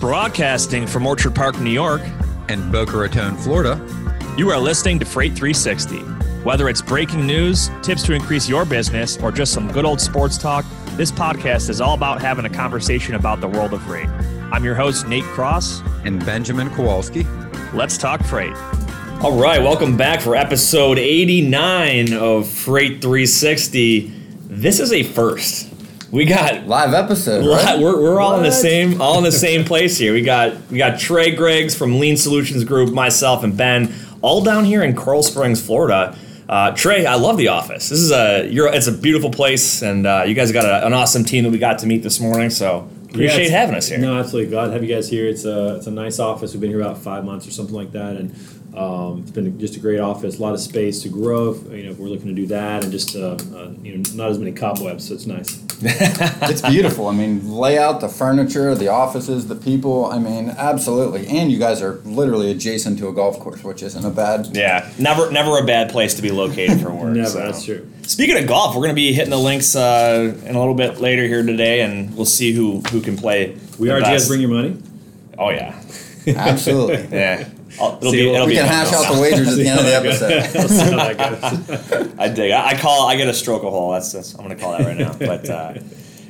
Broadcasting from Orchard Park, New York, and Boca Raton, Florida. you are listening to Freight 360. Whether it's breaking news, tips to increase your business, or just some good old sports talk, this podcast is all about having a conversation about the world of freight. I'm your host, Nate Cross. And Benjamin Kowalski. Let's talk freight. All right, welcome back for episode 89 of Freight 360. This is a first. We got live episode. Right? we're, we're all in the same all in the same place here. We got we got Trey Griggs from Lean Solutions Group, myself and Ben, all down here in Coral Springs, Florida. Uh, Trey, I love the office. This is a you're it's a beautiful place, and uh, you guys got a, an awesome team that we got to meet this morning. So appreciate it's- having us here. No, absolutely. Glad to have you guys here. It's a it's a nice office. We've been here about five months or something like that, and um, it's been just a great office. A lot of space to grow. You know, if we're looking to do that, and just uh, uh, you know, not as many cobwebs, so it's nice. It's beautiful. I mean, layout, the furniture, the offices, the people. I mean, absolutely. And you guys are literally adjacent to a golf course, which isn't a bad. Yeah, never never a bad place to be located for work. Never. so. That's true. Speaking of golf, we're going to be hitting the links uh, in a little bit later here today, and we'll see who who can play. We the are. Do you guys bring your money? Oh yeah, Absolutely. yeah. I'll- it'll See, be, it'll We be can hash out the wagers at the end of the episode. We'll see how that goes. I dig. I, I call. I get a stroke a hole. That's, that's I'm going to call that right now. But uh,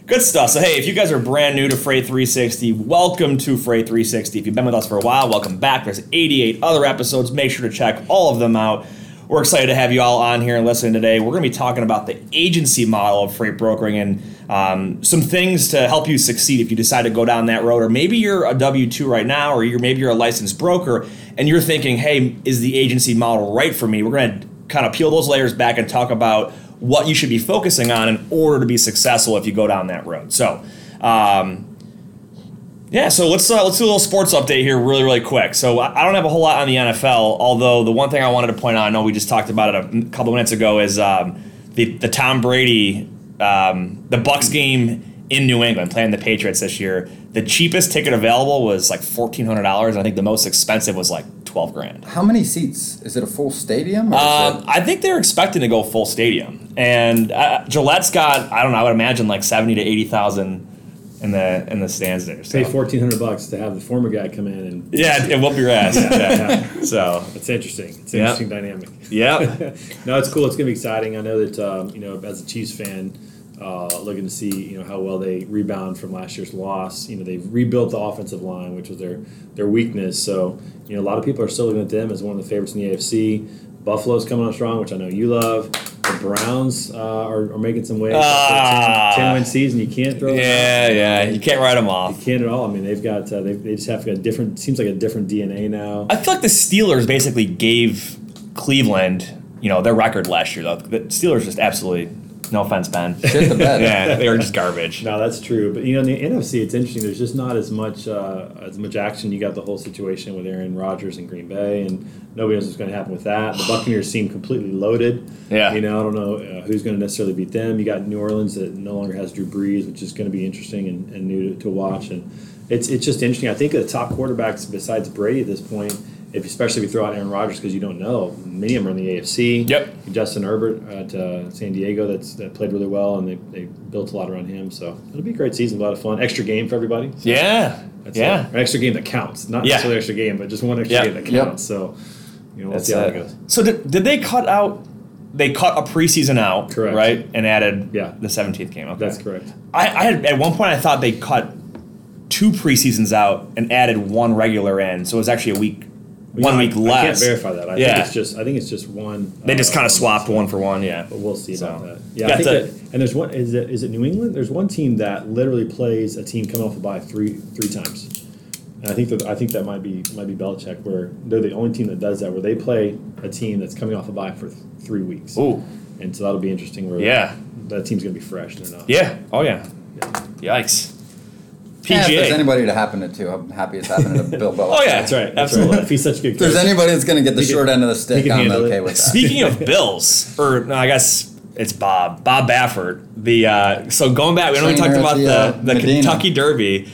good stuff. So hey, if you guys are brand new to Freight 360, welcome to Freight 360. If you've been with us for a while, welcome back. There's 88 other episodes. Make sure to check all of them out. We're excited to have you all on here and listening today. We're going to be talking about the agency model of freight brokering and um, some things to help you succeed if you decide to go down that road. Or maybe you're a W two right now, or you're maybe you're a licensed broker and you're thinking, "Hey, is the agency model right for me?" We're going to kind of peel those layers back and talk about what you should be focusing on in order to be successful if you go down that road. So. Um, yeah, so let's uh, let's do a little sports update here, really, really quick. So I don't have a whole lot on the NFL, although the one thing I wanted to point out, I know we just talked about it a couple minutes ago, is um, the the Tom Brady, um, the Bucs game in New England, playing the Patriots this year. The cheapest ticket available was like fourteen hundred dollars. I think the most expensive was like twelve grand. How many seats? Is it a full stadium? Or is Um, it- I think they're expecting to go full stadium, and uh, Gillette's got I don't know. I would imagine like seventy to eighty thousand in the in the stands there. So. Pay fourteen hundred bucks to have the former guy come in, and Yeah, it whoop your ass. Yeah. So, it's interesting. It's an Yeah. interesting dynamic. yeah. no, it's cool. It's gonna be exciting. I know that um, you know, as a Chiefs fan, uh, looking to see you know how well they rebound from last year's loss. You know, they've rebuilt the offensive line, which was their their weakness. So you know, a lot of people are still looking at them as one of the favorites in the AFC. Buffalo's coming on strong, which I know you love. The Browns uh, are, are making some waves. Ah. 10, win season, you can't throw. them out. Yeah, yeah. You can't write them off. You can't at all. I mean, they've got uh, they, they just have got a different. Seems like a different DNA now. I feel like the Steelers basically gave Cleveland, you know, their record last year, though. The Steelers just absolutely, no offense, Ben. Shit the bed. yeah, they were just garbage. No, that's true. But you know, in the NFC, it's interesting. There's just not as much uh, as much action. You got the whole situation with Aaron Rodgers and Green Bay, and nobody knows what's going to happen with that. The Buccaneers seem completely loaded. Yeah. You know, I don't know uh, who's going to necessarily beat them. You got New Orleans that no longer has Drew Brees, which is going to be interesting and, and new to, to watch. And it's it's just interesting. I think the top quarterbacks besides Brady at this point. If especially if you throw out Aaron Rodgers because you don't know, many of them are in the AFC. Yep. Justin Herbert at uh, San Diego that's that played really well, and they, they built a lot around him. So it'll be a great season, a lot of fun. Extra game for everybody. So Yeah, that's yeah. it. An extra game that counts, not Yeah. necessarily extra game, but just one extra Yeah. game that Yep. counts. So you know, we'll That's see how it. that goes. So did, did they cut out? They cut a preseason out, Correct. right, and added Yeah. the seventeenth game. Okay, That's correct. I, I had at one point I thought they cut two preseasons out and added one regular in, so it was actually a week, one week week I can't verify that. I Yeah. think it's just I think it's just one. They just uh, kind of swapped one for one, yeah. But we'll see about that. Yeah, I think that, and there's one. Is it is it New England? There's one team that literally plays a team coming off the bye three three times. And I think that I think that might be might be Belichick, where they're the only team that does that, where they play a team that's coming off a bye for th- three weeks. Ooh, And so that'll be interesting. Where Yeah. that team's gonna be fresh. They're not. yeah, oh yeah, yikes. Yeah, if there's anybody to happen it to, I'm happy it's happening to Bill Belichick. Oh yeah, That's right. That's absolutely. right. If he's such a good If there's anybody that's going to get the He can- short end of the stick, I'm okay it. with that. Speaking of Bills, or no, I guess it's Bob, Bob Baffert. The uh, so going back, we only talked about the, the uh, the Medina. Kentucky Derby,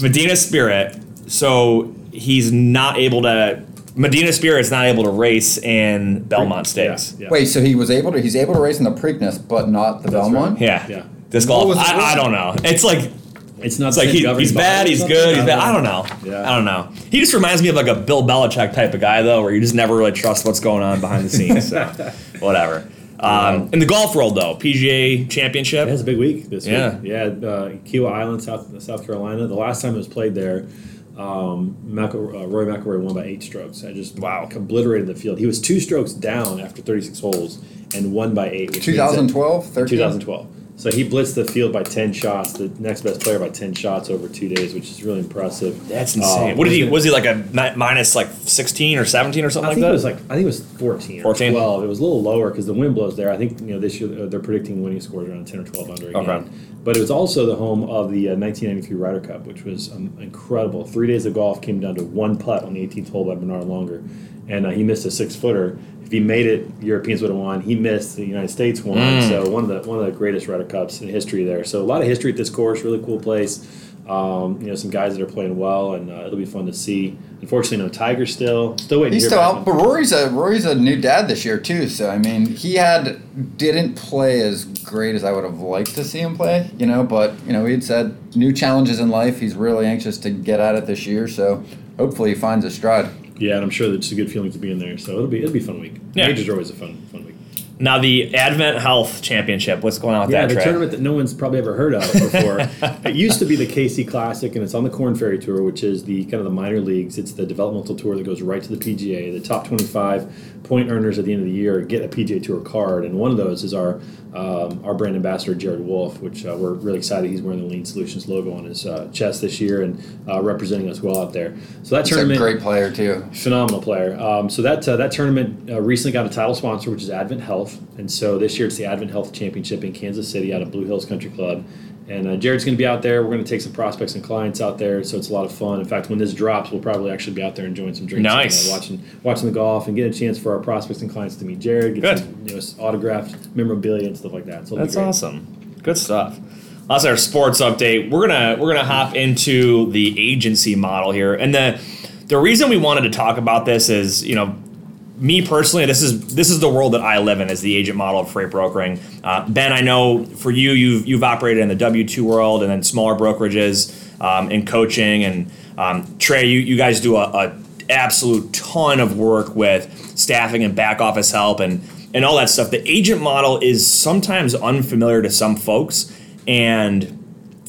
Medina Spirit. So he's not able to. Medina Spirit's not able to race in Belmont Stakes. Yeah, yeah. Wait, so he was able to? He's able to race in the Preakness, but not the That's Belmont. right. Yeah. Yeah. Disqual- What was the I, I don't know. It's like It's not It's the like same he, governing he's bad, or he's good, he's bad. I don't know. Yeah. I don't know. He just reminds me of like a Bill Belichick type of guy though, where you just never really trust what's going on behind the scenes. So whatever. Um, in the golf world though, PGA Championship. It has a big week this Yeah. week. Yeah, uh, Kiawah Island, South South Carolina. The last time it was played there, um, McEl- uh, Rory McIlroy won by eight strokes. I just Wow. obliterated the field. He was two strokes down after 36 holes and won by eight. which means that- 2012, 13? 2012. So he blitzed the field by 10 shots, the next best player by 10 shots over two days, which is really impressive. That's insane. Uh, what did he? Was he like a mi- minus like sixteen or seventeen or something I like think that? it was like I think it was 14 or 14? 12. It was a little lower because the wind blows there. I think you know this year uh, they're predicting winning scores around 10 or 12 under again. Okay. But it was also the home of the uh, 1993 Ryder Cup, which was um, incredible. Three days of golf came down to one putt on the 18th hole by Bernhard Langer, and uh, he missed a six footer. If he made it, Europeans would have won. He missed, the United States won. Mm. So one of the one of the greatest Ryder Cups in history there. So a lot of history at this course. Really cool place. Um, you know, some guys that are playing well, and uh, it'll be fun to see. Unfortunately, no Tiger still. Still waiting. He's to still out, back but Rory's a Rory's a new dad this year too. So I mean, he had didn't play as great as I would have liked to see him play. You know, but you know he had said new challenges in life. He's really anxious to get at it this year. So hopefully he finds a stride. Yeah, and I'm sure that it's a good feeling to be in there. So it'll be it'll be a fun week. Yeah. Majors are always a fun fun week. Now the Advent Health Championship. What's going on with Yeah, that? the Trey? tournament that no one's probably ever heard of before. it used to be the KC Classic, and it's on the Korn Ferry Tour, which is the kind of the minor leagues. It's the developmental tour that goes right to the PGA. The top 25 point earners at the end of the year get a PGA Tour card, and one of those is our um, our brand ambassador Jared Wolfe, which uh, we're really excited. He's wearing the Lean Solutions logo on his uh, chest this year and uh, representing us well out there. So that He's a tournament, great player too. phenomenal player. Um, so that uh, that tournament uh, recently got a title sponsor, which is Advent Health, and so this year it's the Advent Health Championship in Kansas City out of Blue Hills Country Club. And uh, Jared's going to be out there. We're going to take some prospects and clients out there, so it's a lot of fun. In fact, when this drops, we'll probably actually be out there enjoying some drinks, Nice. and, uh, watching watching the golf, and get a chance for our prospects and clients to meet Jared, get Good. some you know autographed memorabilia and stuff like that. So That's awesome. Good stuff. That's our sports update. We're gonna we're gonna hop into the agency model here, and the the reason we wanted to talk about this is you know me personally, this is this is the world that I live in as the agent model of freight brokering. Uh, ben, I know for you, you've you've operated in the W two world and then smaller brokerages um, in coaching, and um, Trey, you you guys do a, a absolute ton of work with staffing and back office help and and all that stuff. The agent model is sometimes unfamiliar to some folks, and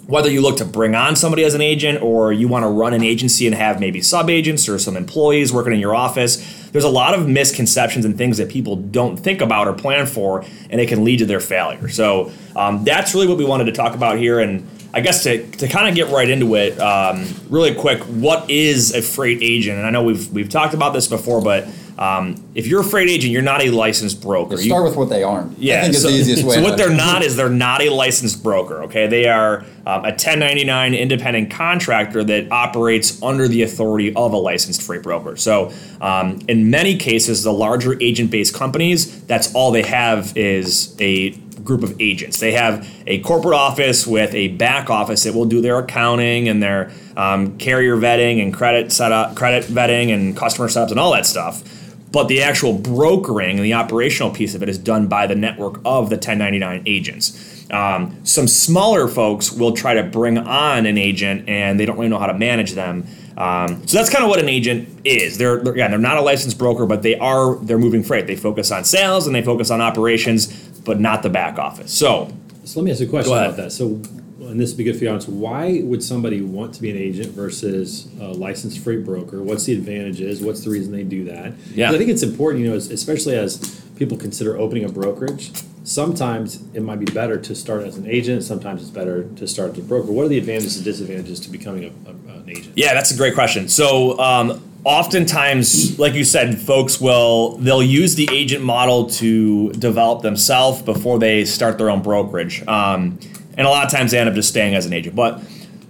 whether you look to bring on somebody as an agent or you want to run an agency and have maybe sub agents or some employees working in your office, there's a lot of misconceptions and things that people don't think about or plan for, and it can lead to their failure. So um, that's really what we wanted to talk about here. And I guess to, to kind of get right into it, um, really quick, what is a freight agent? And I know we've we've talked about this before, but um, if you're a freight agent, you're not a licensed broker. Let's You- start with what they aren't. yeah, I think it's so, the easiest way. So what they're not is they're not a licensed broker. Okay, they are um, a 1099 independent contractor that operates under the authority of a licensed freight broker. So um, in many cases, the larger agent-based companies, that's all they have is a group of agents. They have a corporate office with a back office that will do their accounting and their um, carrier vetting and credit setup, credit vetting and customer setups and all that stuff but the actual brokering and the operational piece of it is done by the network of the 1099 agents. Um, some smaller folks will try to bring on an agent and they don't really know how to manage them. Um, so that's kind of what an agent is. They're, they're yeah, they're not a licensed broker, but they are they're moving freight. They focus on sales and they focus on operations, but not the back office. So So let me ask you a question about that. So, and this would be good for you, honest. Why would somebody want to be an agent versus a licensed freight broker? What's the advantages? What's the reason they do that? Yeah. I think it's important, you know, especially as people consider opening a brokerage. Sometimes it might be better to start as an agent. Sometimes it's better to start as a broker. What are the advantages and disadvantages to becoming a, a, an agent? Yeah, that's a great question. So, um, oftentimes, like you said, folks will they'll use the agent model to develop themselves before they start their own brokerage, um, and a lot of times they end up just staying as an agent. But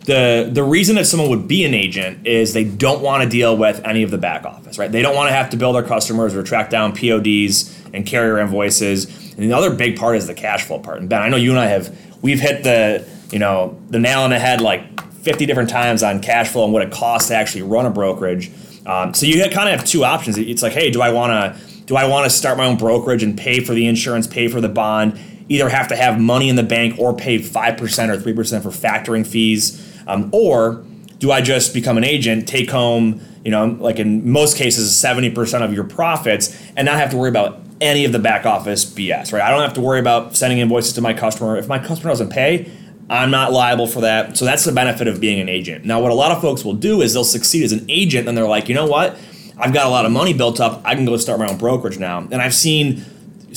the the reason that someone would be an agent is they don't want to deal with any of the back office, right? They don't want to have to bill their customers or track down PODs and carrier invoices. And the other big part is the cash flow part. And Ben, I know you and I have we've hit the you know the nail on the head like 50 different times on cash flow and what it costs to actually run a brokerage. Um, so you kind of have two options. It's like, hey, do I want to do I want to start my own brokerage and pay for the insurance, pay for the bond, either have to have money in the bank or pay five percent or three percent for factoring fees, Um, or do I just become an agent, take home, you know, like in most cases, 70% of your profits and not have to worry about any of the back office BS, right? I don't have to worry about sending invoices to my customer. If my customer doesn't pay, I'm not liable for that. So that's the benefit of being an agent. Now, what a lot of folks will do is they'll succeed as an agent and they're like, you know what? I've got a lot of money built up. I can go start my own brokerage now. And I've seen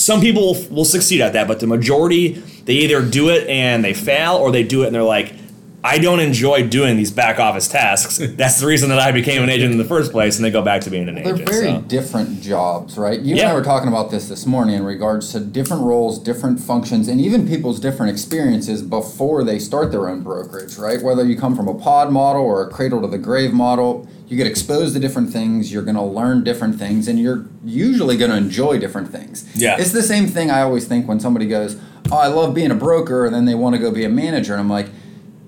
some people will succeed at that, but the majority, they either do it and they fail or they do it and they're like, I don't enjoy doing these back office tasks. That's the reason that I became an agent in the first place, and they go back to being an They're agent. very so. different jobs, right? You and Yeah. I were talking about this this morning in regards to different roles, different functions, and even people's different experiences before they start their own brokerage, right? Whether you come from a pod model or a cradle to the grave model, you get exposed to different things, you're going to learn different things, and you're usually going to enjoy different things. Yeah. It's the same thing I always think when somebody goes, Oh, I love being a broker, and then they want to go be a manager. And I'm like,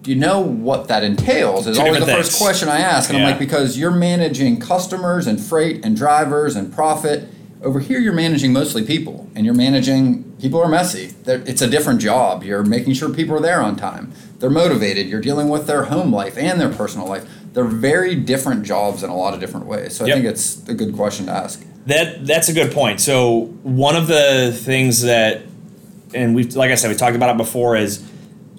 you know what that entails? Is Two always the different first question I ask. And I'm like, because you're managing customers and freight and drivers and profit. Over here, you're managing mostly people, and you're managing people are messy. They're, it's a different job. You're making sure people are there on time. They're motivated. You're dealing with their home life and their personal life. They're very different jobs in a lot of different ways. So I think it's a good question to ask. That that's a good point. So one of the things that, and we like I said, we talked about it before, is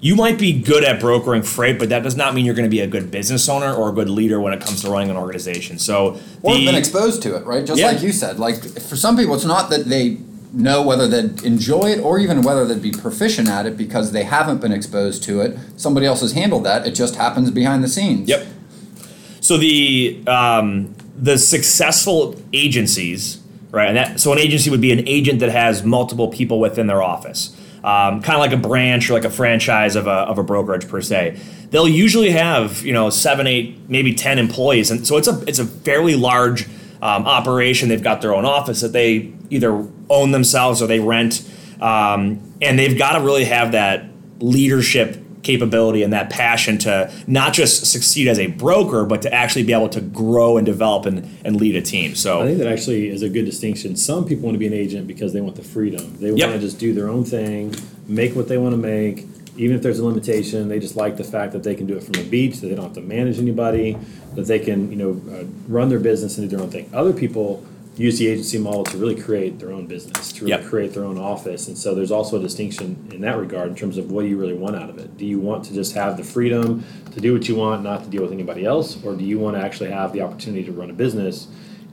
you might be good at brokering freight, but that does not mean you're going to be a good business owner or a good leader when it comes to running an organization. So Or the- been exposed to it, right? Just Yeah. like you said. Like for some people, it's not that they know whether they'd enjoy it or even whether they'd be proficient at it because they haven't been exposed to it. Somebody else has handled that. It just happens behind the scenes. Yep. So the um, the successful agencies, right? And that so an agency would be an agent that has multiple people within their office, um, kind of like a branch or like a franchise of a of a brokerage per se. They'll usually have you know seven, eight, maybe ten employees, and so it's a it's a fairly large um, operation. They've got their own office that they either own themselves or they rent, um, and they've got to really have that leadership capability and that passion to not just succeed as a broker, but to actually be able to grow and develop and, and lead a team. So I think that actually is a good distinction. Some people want to be an agent because they want the freedom. They Yep. want to just do their own thing, make what they want to make. Even if there's a limitation, they just like the fact that they can do it from the beach, that they don't have to manage anybody, that they can, you know, uh, run their business and do their own thing. Other people use the agency model to really create their own business, to really Yep. create their own office. And so there's also a distinction in that regard in terms of what do you really want out of it. Do you want to just have the freedom to do what you want, not to deal with anybody else, or do you want to actually have the opportunity to run a business?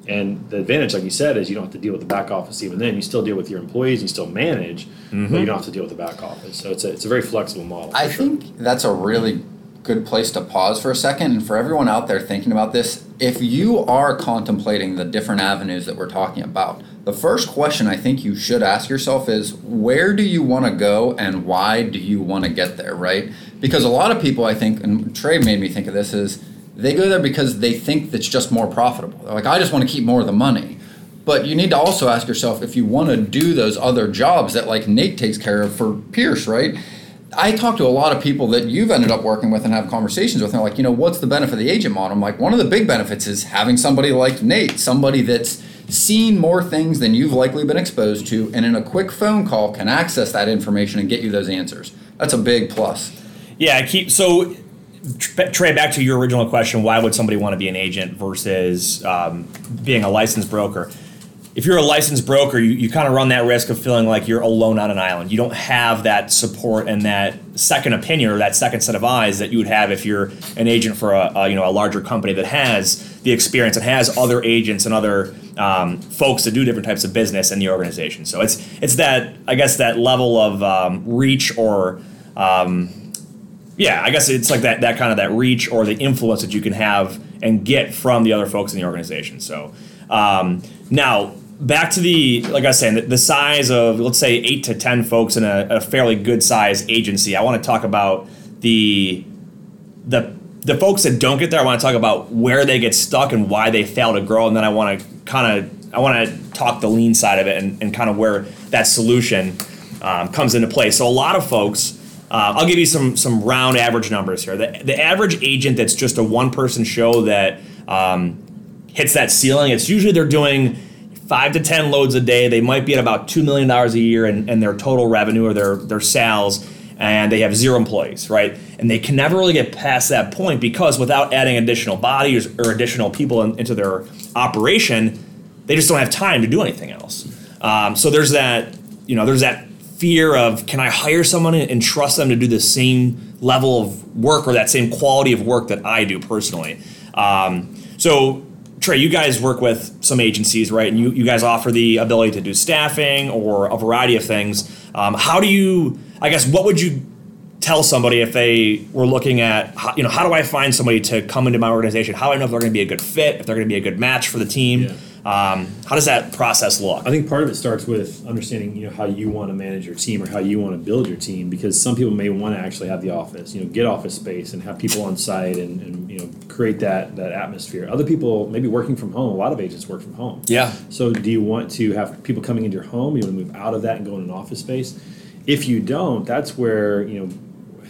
And the advantage, like you said, is you don't have to deal with the back office even then. You still deal with your employees, you still manage, but you mm-hmm. don't have to deal with the back office. So it's a, it's a very flexible model. I sure. think that's a really good place to pause for a second. And for everyone out there thinking about this, if you are contemplating the different avenues that we're talking about, the first question I think you should ask yourself is where do you want to go and why do you want to get there, right? Because a lot of people, I think, and Trey made me think of this, is they go there because they think it's just more profitable. They're like, I just want to keep more of the money. But you need to also ask yourself if you want to do those other jobs that like Nate takes care of for Pierce, right? I talk to a lot of people that you've ended up working with and have conversations with, and they're like, you know, what's the benefit of the agent model? I'm like, one of the big benefits is having somebody like Nate, somebody that's seen more things than you've likely been exposed to, and in a quick phone call can access that information and get you those answers. That's a big plus. yeah, keep so Trey, back to your original question: Why would somebody want to be an agent versus um, being a licensed broker? If you're a licensed broker, you, you kind of run that risk of feeling like you're alone on an island. You don't have that support and that second opinion or that second set of eyes that you would have if you're an agent for a, a you know a larger company that has the experience and has other agents and other um, folks to do different types of business in the organization. So it's it's that I guess that level of um, reach or um, yeah, I guess it's like that that kind of that reach or the influence that you can have and get from the other folks in the organization. So um, now back to the like I was saying, the, the size of let's say eight to ten folks in a, a fairly good size agency. I want to talk about the the the folks that don't get there. I want to talk about where they get stuck and why they fail to grow, and then I want to kind of I want to talk the lean side of it and, and kind of where that solution um, comes into play. So a lot of folks. Uh, I'll give you some some round average numbers here. The, the average agent that's just a one person show that um, hits that ceiling, it's usually they're doing five to ten loads a day. They might be at about two million dollars a year in, in their total revenue or their their sales, and they have zero employees, right? And they can never really get past that point because without adding additional bodies or additional people in, into their operation, they just don't have time to do anything else. Um, so there's that, you know, there's that fear of can I hire someone and trust them to do the same level of work or that same quality of work that I do personally. Um, so Trey, you guys work with some agencies, right? And you, you guys offer the ability to do staffing or a variety of things. Um, how do you, I guess, what would you tell somebody if they were looking at, how, you know, how do I find somebody to come into my organization? How do I know if they're going to be a good fit, if they're going to be a good match for the team? Yeah. Um, how does that process look? I think part of it starts with understanding, you know, how you want to manage your team or how you want to build your team. Because some people may want to actually have the office, you know, get office space and have people on site and, and you know create that that atmosphere. Other people maybe working from home. A lot of agents work from home. Yeah. So do you want to have people coming into your home? You want to move out of that and go in an office space? If you don't, that's where you know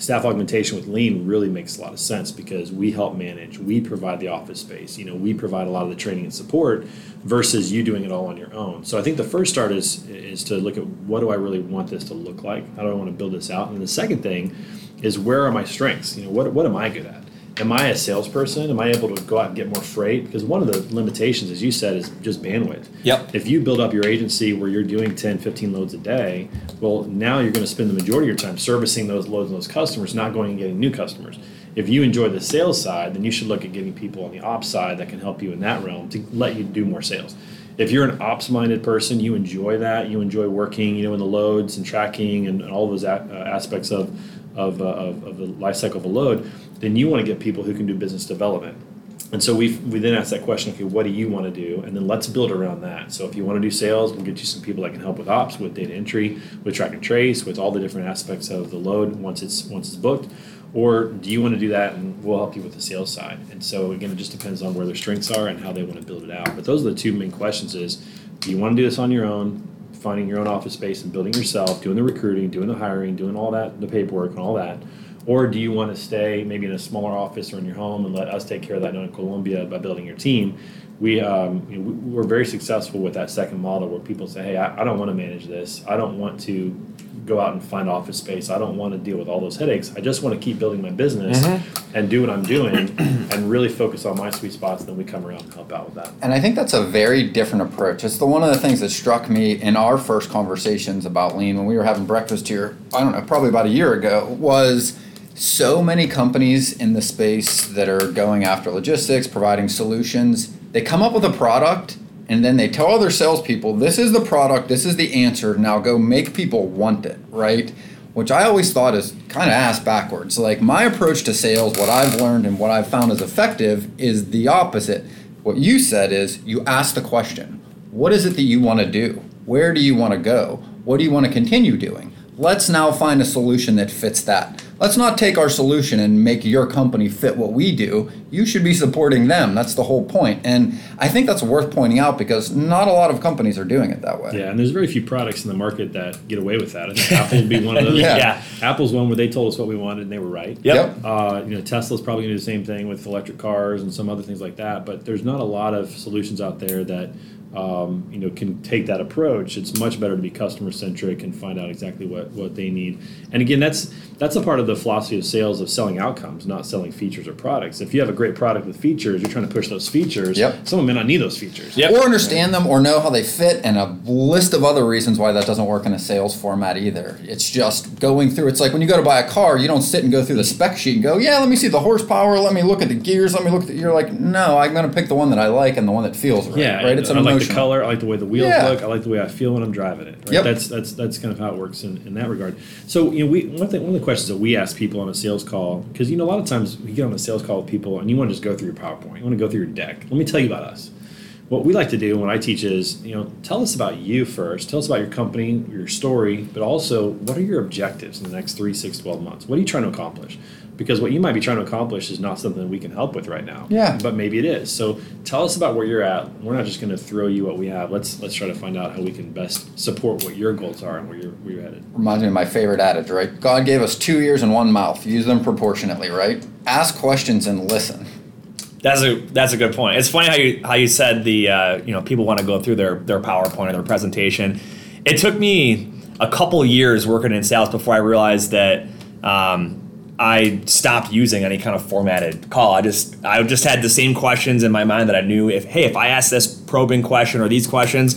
staff augmentation with lean really makes a lot of sense because we help manage we provide the office space you know we provide a lot of the training and support versus you doing it all on your own. So i think the first start is is to look at what do i really want this to look like? How do i want to build this out? And the second thing is where are my strengths? You know what, what am i good at am I a salesperson? Am I able to go out and get more freight? Because one of the limitations, as you said, is just bandwidth. Yep. If you build up your agency where you're doing 10, 15 loads a day, well, now you're going to spend the majority of your time servicing those loads and those customers, not going and getting new customers. If you enjoy the sales side, then you should look at getting people on the ops side that can help you in that realm to let you do more sales. If you're an ops minded person, you enjoy that. You enjoy working, you know, in the loads and tracking and, and all those a- uh, aspects of of, uh, of, of the life cycle of a load, then you want to get people who can do business development. And so we we then ask that question, okay, what do you want to do? And then let's build around that. So if you want to do sales, we'll get you some people that can help with ops, with data entry, with track and trace, with all the different aspects of the load once it's once it's booked. Or do you want to do that and we'll help you with the sales side? And so again, it just depends on where their strengths are and how they want to build it out. But those are the two main questions is do you want to do this on your own, finding your own office space and building yourself, doing the recruiting, doing the hiring, doing all that, the paperwork and all that? Or do you want to stay maybe in a smaller office or in your home and let us take care of that in Colombia by building your team? We, um, you know, we, we're very successful with that second model where people say, hey, I, I don't want to manage this. I don't want to go out and find office space. I don't want to deal with all those headaches. I just want to keep building my business and do what I'm doing and really focus on my sweet spots. And then we come around and help out with that. And I think that's a very different approach. It's the one of the things that struck me in our first conversations about lean when we were having breakfast here, I don't know, probably about a year ago, was so many companies in the space that are going after logistics, providing solutions, they come up with a product and then they tell all their salespeople, this is the product, this is the answer, now go make people want it, right? Which I always thought is kind of ass backwards. Like my approach to sales, what I've learned and what I've found is effective is the opposite. What you said is you ask the question, what is it that you want to do? Where do you want to go? What do you want to continue doing? Let's now find a solution that fits that. Let's not take our solution and make your company fit what we do. You should be supporting them. That's the whole point. And I think that's worth pointing out because not a lot of companies are doing it that way. Yeah, and there's very few products in the market that get away with that. I think Apple would be one of those. Yeah. Yeah. Apple's one where they told us what we wanted and they were right. Yep. Yep. Uh, you know, Tesla's probably going to do the same thing with electric cars and some other things like that. But there's not a lot of solutions out there that um, you know can take that approach. It's much better to be customer centric and find out exactly what, what they need. And again, that's that's a part of the philosophy of sales of selling outcomes, not selling features or products. If you have a great product with features, you're trying to push those features. Yep. Someone may not need those features. Yep. Or understand them or know how they fit, and a list of other reasons why that doesn't work in a sales format either. It's just going through. It's like when you go to buy a car, you don't sit and go through the spec sheet and go, "Yeah, let me see the horsepower, let me look at the gears, let me look at." The, you're like, "No, I'm going to pick the one that I like and the one that feels right." Yeah, right. It's an I like the color. I like the way the wheels Yeah. look. I like the way I feel when I'm driving it. Right? Yep. That's that's that's kind of how it works in, in that regard. So you know, we one thing one of the questions that we ask people on a sales call because you know a lot of times we get on a sales call with people and you want to just go through your PowerPoint. You want to go through your deck. Let me tell you about us. What we like to do when I teach is, you know, tell us about you first. Tell us about your company, your story, but also what are your objectives in the next three, six, 12 months? What are you trying to accomplish? Because what you might be trying to accomplish is not something we can help with right now. Yeah. But maybe it is. So tell us about where you're at. We're not just going to throw you what we have. Let's let's try to find out how we can best support what your goals are and where you're where you're headed. Reminds me of my favorite adage, right? God gave us two ears and one mouth. Use them proportionately, right? Ask questions and listen. That's a that's a good point. It's funny how you how you said the uh, you know people want to go through their their PowerPoint or their presentation. It took me a couple years working in sales before I realized that um, I stopped using any kind of formatted call. I just I just had the same questions in my mind that I knew if hey if I ask this probing question or these questions,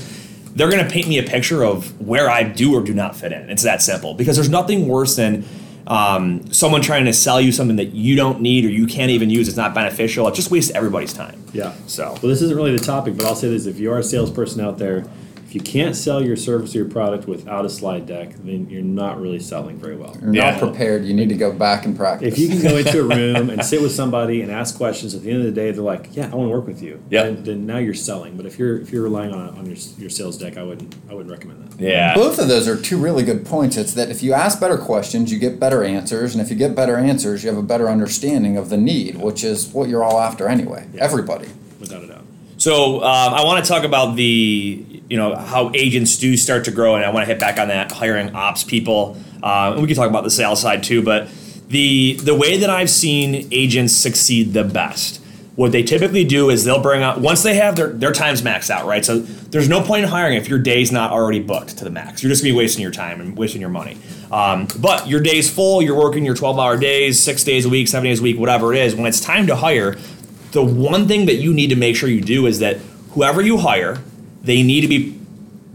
they're going to paint me a picture of where I do or do not fit in. It's that simple because there's nothing worse than um, someone trying to sell you something that you don't need or you can't even use. It's not beneficial. It just wastes everybody's time. Yeah. So Well, this isn't really the topic, but I'll say this: if you are a salesperson out there, if you can't sell your service or your product without a slide deck, then you're not really selling very well. You're Yeah. not prepared. You need to go back and practice. If you can go into a room and sit with somebody and ask questions, at the end of the day, they're like, "Yeah, I want to work with you." Yeah. Then, then now you're selling. But if you're if you're relying on on your, your sales deck, I wouldn't I wouldn't recommend that. yeah. Both of those are two really good points. It's that if you ask better questions, you get better answers, and if you get better answers, you have a better understanding of the need, which is what you're all after anyway. Yeah. Everybody. Without a doubt. So um, I want to talk about the you know how agents do start to grow, and I want to hit back on that hiring ops people. Um, and we can talk about the sales side too, but the the way that I've seen agents succeed the best. What they typically do is they'll bring out once they have their their times maxed out, right? So there's no point in hiring if your day's not already booked to the max. You're just gonna be wasting your time and wasting your money. Um, but your day's full. You're working your 12 hour days, six days a week, seven days a week, whatever it is. When it's time to hire, the one thing that you need to make sure you do is that whoever you hire, they need to be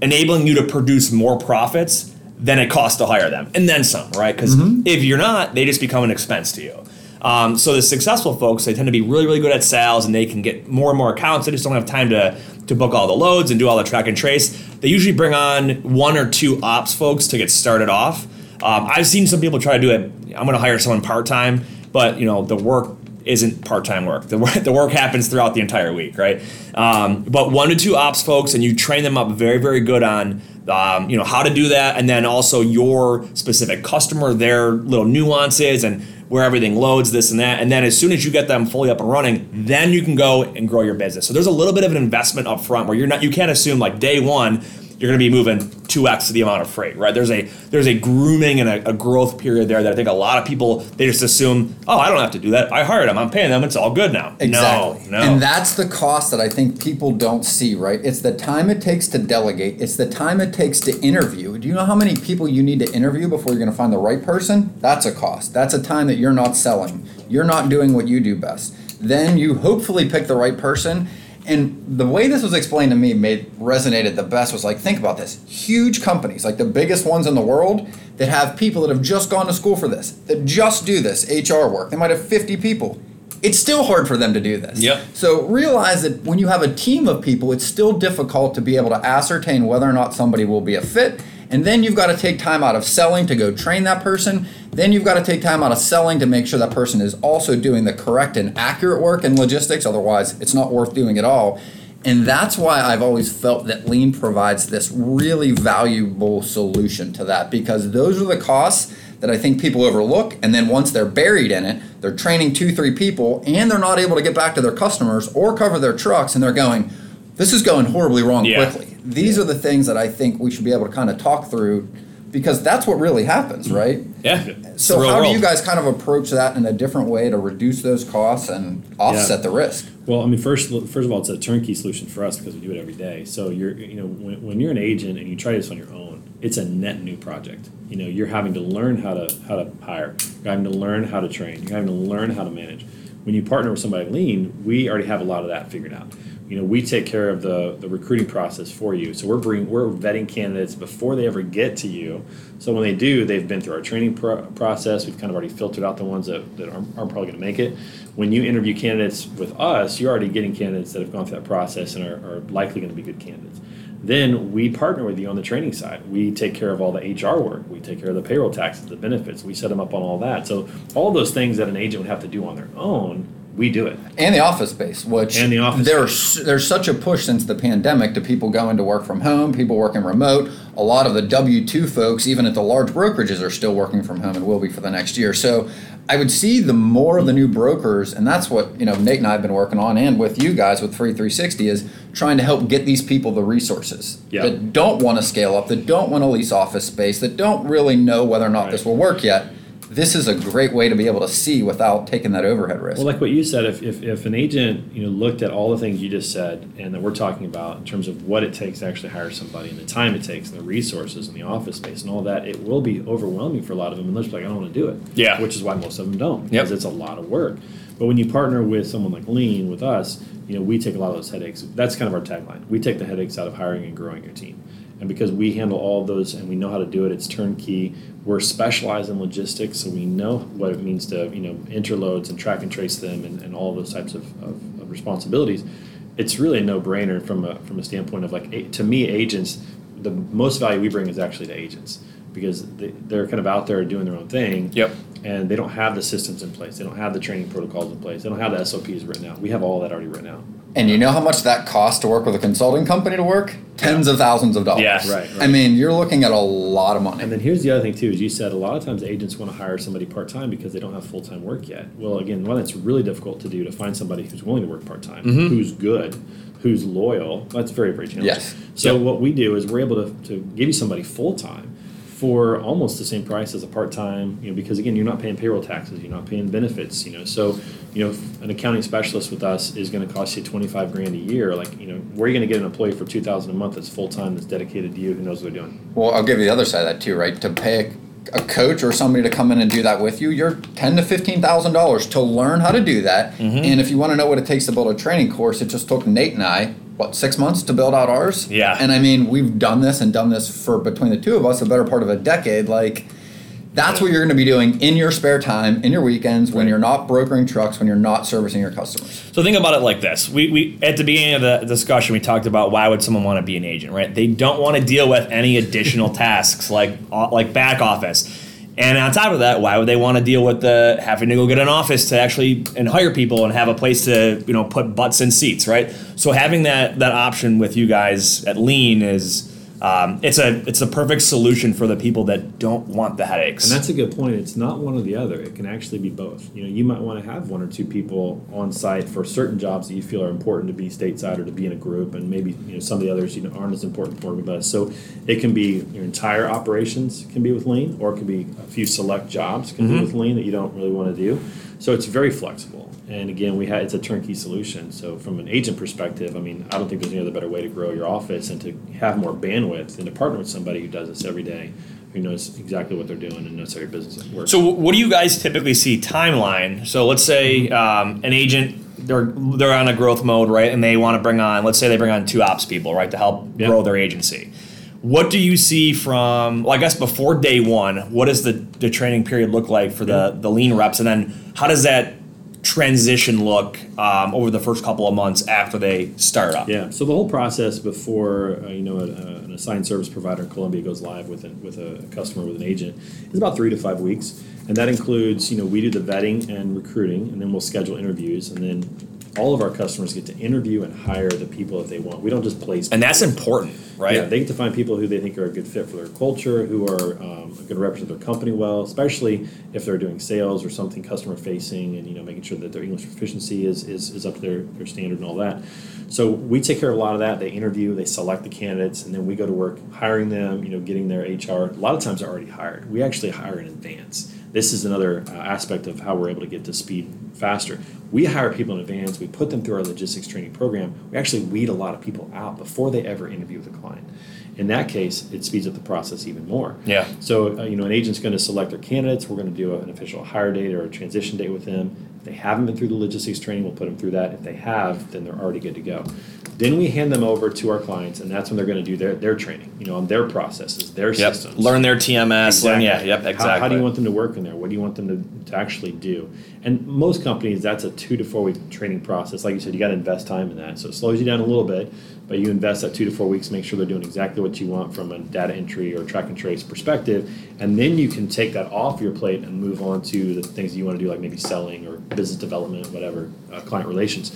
enabling you to produce more profits than it costs to hire them, and then some, right? Because if you're not, they just become an expense to you. Um, so the successful folks, they tend to be really, really good at sales, and they can get more and more accounts. They just don't have time to to book all the loads and do all the track and trace. They usually bring on one or two ops folks to get started off. Um, I've seen some people try to do it. I'm going to hire someone part time, but you know the work isn't part-time work. The work, the work happens throughout the entire week, right? Um, but one to two ops folks, and you train them up very, very good on, um, you know, how to do that, and then also your specific customer, their little nuances, and where everything loads, this and that. And then as soon as you get them fully up and running, then you can go and grow your business. So there's a little bit of an investment up front where you're not, you can't assume like day one you're going to be moving 2x the amount of freight, right? There's a there's a grooming and a, a, growth period there that I think a lot of people they just assume, oh, I don't have to do that. I hired them, I'm paying them, it's all good now. Exactly. No, no. And that's the cost that I think people don't see, right? It's the time it takes to delegate, it's the time it takes to interview. Do you know how many people you need to interview before you're going to find the right person? That's a cost. That's a time that you're not selling. You're not doing what you do best. Then you hopefully pick the right person. And the way this was explained to me made resonated the best was like think about this. Huge companies, like the biggest ones in the world, that have people that have just gone to school for this, that just do this HR work. They might have 50 people it's still hard for them to do this. Yep. So realize that when you have a team of people, it's still difficult to be able to ascertain whether or not somebody will be a fit. And then you've got to take time out of selling to go train that person. Then you've got to take time out of selling to make sure that person is also doing the correct and accurate work in logistics. Otherwise, it's not worth doing at all. And that's why I've always felt that lean provides this really valuable solution to that because those are the costs that I think people overlook. And then once they're buried in it, they're training two, three people, and they're not able to get back to their customers or cover their trucks, and they're going, this is going horribly wrong Yeah. quickly. These are the things that I think we should be able to kind of talk through because that's what really happens, mm-hmm. right? yeah. So the real how do you guys kind of approach that in a different way to reduce those costs and offset the risk? Well, I mean, first, first of all, it's a turnkey solution for us because we do it every day. So you're, you know, when, when you're an agent and you try this on your own, it's a net new project. You know, you're having to learn how to how to hire. You're having to learn how to train. You're having to learn how to manage. When you partner with somebody lean, we already have a lot of that figured out. You know, we take care of the, the recruiting process for you. So we're bringing we're vetting candidates before they ever get to you. So when they do, they've been through our training pro- process. We've kind of already filtered out the ones that, that aren't, aren't probably going to make it. When you interview candidates with us, you're already getting candidates that have gone through that process and are, are likely going to be good candidates. Then we partner with you on the training side. We take care of all the HR work. We take care of the payroll taxes, the benefits. We set them up on all that. So all those things that an agent would have to do on their own, we do it. and the office space, which And the office there's there's such a push since the pandemic to people going to work from home, people working remote. A lot of the W two folks, even at the large brokerages, are still working from home and will be for the next year. So I would see the more of the new brokers, and that's what you know Nate and I have been working on, and with you guys with Freight 360 is trying to help get these people the resources Yeah. that don't want to scale up, that don't want to lease office space, that don't really know whether or not this will work yet. This is a great way to be able to see without taking that overhead risk. Well, like what you said, if, if, if an agent you know looked at all the things you just said and that we're talking about in terms of what it takes to actually hire somebody and the time it takes and the resources and the office space and all that, it will be overwhelming for a lot of them and they're just like, I don't want to do it. Yeah. Which is why most of them don't Yep. because it's a lot of work. But when you partner with someone like Lean with us, you know we take a lot of those headaches. That's kind of our tagline. We take the headaches out of hiring and growing your team. And because we handle all of those and we know how to do it, it's turnkey. We're specialized in logistics, so we know what it means to you know enter loads and track and trace them and, and all those types of, of, of responsibilities. It's really a no-brainer from a from a standpoint of like to me, agents. The most value we bring is actually to agents because they, they're kind of out there doing their own thing Yep. and they don't have the systems in place. They don't have the training protocols in place. They don't have the SOPs written out. We have all that already written out. And you know how much that costs to work with a consulting company to work? Tens of thousands of dollars. Yeah. Right, right. I mean, you're looking at a lot of money. And then here's the other thing too: is you said a lot of times agents want to hire somebody part time because they don't have full time work yet. Well, again, one that's really difficult to do to find somebody who's willing to work part time, mm-hmm. who's good, who's loyal. That's very very challenging. Yes. So Yep. what we do is we're able to, to give you somebody full time for almost the same price as a part time. You know, because again, you're not paying payroll taxes, you're not paying benefits. You know, so you know, if an accounting specialist with us is going to cost you twenty five grand a year. Like, you know, where are you going to get an employee for two thousand a month that's full time, that's dedicated to you, who knows what they're doing? Well, I'll give you the other side of that too, right? To pay a, a coach or somebody to come in and do that with you, you're ten to fifteen thousand dollars to learn how to do that. Mm-hmm. And if you want to know what it takes to build a training course, it just took Nate and I what six months to build out ours. Yeah. And I mean, we've done this and done this for between the two of us a better part of a decade. Like. That's what you're going to be doing in your spare time, in your weekends, when you're not brokering trucks, when you're not servicing your customers. So think about it like this: we, we at the beginning of the discussion, we talked about why would someone want to be an agent, right? They don't want to deal with any additional tasks like uh, like back office, and on top of that, why would they want to deal with the having to go get an office to actually and hire people and have a place to you know put butts in seats, right? So having that that option with you guys at Lean is. Um, it's a it's a perfect solution for the people that don't want the headaches. And that's a good point. It's not one or the other. It can actually be both. You know, you might want to have one or two people on site for certain jobs that you feel are important to be stateside or to be in a group, and maybe you know some of the others you know aren't as important for us. So it can be your entire operations can be with lean, or it can be a few select jobs can be with lean that you don't really want to do. So it's very flexible. And again, we had it's a turnkey solution. So from an agent perspective, I mean, I don't think there's any other better way to grow your office and to have more bandwidth than to partner with somebody who does this every day, who knows exactly what they're doing and knows how your business works. So, what do you guys typically see timeline? So, let's say um, an agent they're they're on a growth mode, right, and they want to bring on, let's say they bring on two ops people, right, to help Yeah. grow their agency. What do you see from? Well, I guess before day one, what does the, the training period look like for the the lean reps, and then how does that transition look um, over the first couple of months after they start up? Yeah. So the whole process before uh, you know a, a, an assigned service provider in Colombia goes live with with a customer with an agent is about three to five weeks, and that includes you know we do the vetting and recruiting, and then we'll schedule interviews, and then all of our customers get to interview and hire the people that they want. We don't just place. And that's important, right? Yeah, they get to find people who they think are a good fit for their culture, who are um, going to represent their company well, especially if they're doing sales or something customer facing, and you know making sure that their English proficiency is, is, is up to their, their standard and all that. So we take care of a lot of that. They interview, they select the candidates, and then we go to work hiring them. You know, getting their HR. A lot of times they're already hired. We actually hire in advance. This is another uh, aspect of how we're able to get to speed faster. We hire people in advance. We put them through our logistics training program. We actually weed a lot of people out before they ever interview with a client. In that case, it speeds up the process even more. Yeah. So, uh, you know, an agent's going to select their candidates. We're going to do an official hire date or a transition date with them. If they haven't been through the logistics training, we'll put them through that. If they have, then they're already good to go. Then we hand them over to our clients, and that's when they're going to do their, their training, you know, on their processes, their Yep. systems. Learn their TMS. Learn, yeah. Yep. How- Exactly. How, do you want them to work in there? What do you want them to, to actually do? And most companies, that's a two to four week training process. Like you said, you got to invest time in that. So it slows you down a little bit, but you invest that two to four weeks, make sure they're doing exactly what you want from a data entry or track and trace perspective. And then you can take that off your plate and move on to the things you want to do, like maybe selling or business development, whatever, uh, client relations.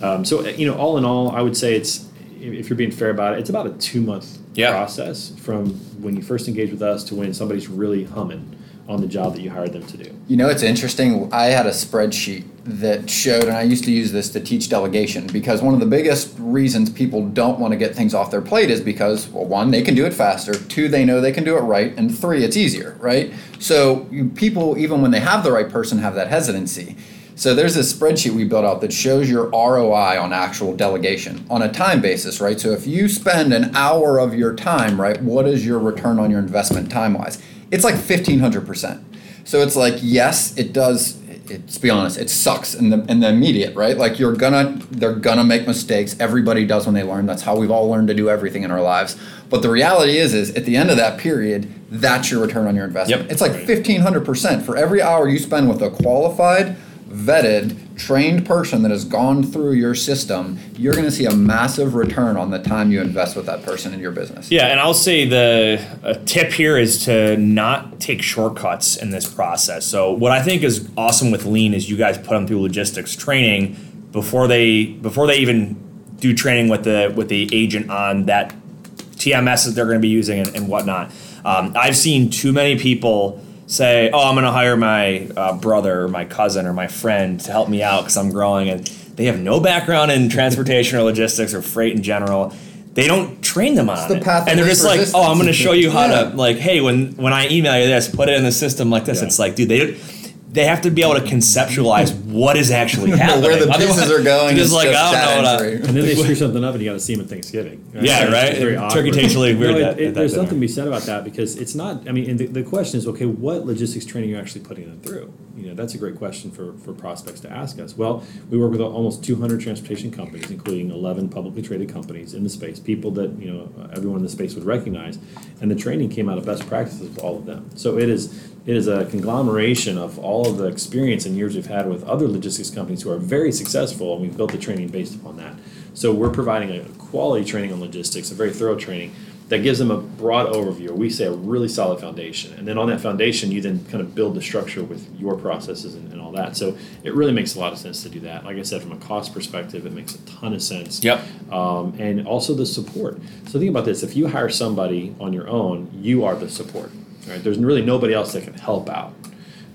Um, so, uh, you know, all in all, I would say it's, if if you're being fair about it, it's about a two month Yeah. process from when you first engage with us to when somebody's really humming on the job that you hired them to do. You know, it's interesting. I had a spreadsheet that showed, and I used to use this to teach delegation because one of the biggest reasons people don't want to get things off their plate is because, well, one, they can do it faster, two, they know they can do it right, and three, it's easier, right? So you, people, even when they have the right person, have that hesitancy. So there's a spreadsheet we built out that shows your ROI on actual delegation on a time basis, right? So if you spend an hour of your time, right, what is your return on your investment time wise? It's like 1500%. So it's like, yes, it does. It, let's be honest, it sucks in the in the immediate, right? Like you're gonna, they're gonna make mistakes. Everybody does when they learn. That's how we've all learned to do everything in our lives. But the reality is, is at the end of that period, that's your return on your investment. Yep. It's like 1500% for every hour you spend with a qualified, vetted, trained person that has gone through your system, you're going to see a massive return on the time you invest with that person in your business. Yeah, and I'll say the tip here is to not take shortcuts in this process. So what I think is awesome with lean is you guys put them through logistics training before they before they even do training with the with the agent on that TMS that they're going to be using and, and whatnot. Um, I've seen too many people say, "Oh, I'm going to hire my uh, brother or my cousin or my friend to help me out because I'm growing," and they have no background in transportation or logistics or freight in general. They don't train them on the it, and they're just like, "Oh, I'm going to show you how Yeah. to like, hey, when when I email you this, put it in the system like this." Yeah. It's like, dude, they they have to be able to conceptualize what is actually happening. Where the pieces Otherwise, are going they're is just like, just I don't know what I- entry. And then they screw something up, and you got to see them at Thanksgiving. Yeah, It's right? Turkey awkward. tastes really weird No, it- at- it- that there's dinner. something to be said about that because it's not. I mean, and the, the question is, okay, what logistics training are you actually putting them through? You know, that's a great question for for prospects to ask us. Well, we work with almost 200 transportation companies, including 11 publicly traded companies in the space, people that you know everyone in the space would recognize, and the training came out of best practices with all of them. So it is it is a conglomeration of all of the experience and years we've had with other logistics companies who are very successful, and we've built the training based upon that. So we're providing a quality training on logistics, a very thorough training that gives them a broad overview, or we say a really solid foundation. And then on that foundation, you then kind of build the structure with your processes and, and all that. So it really makes a lot of sense to do that. Like I said, from a cost perspective, it makes a ton of sense. Yep. Um, and also the support. So think about this: if you hire somebody on your own, you are the support. Right? There's really nobody else that can help out.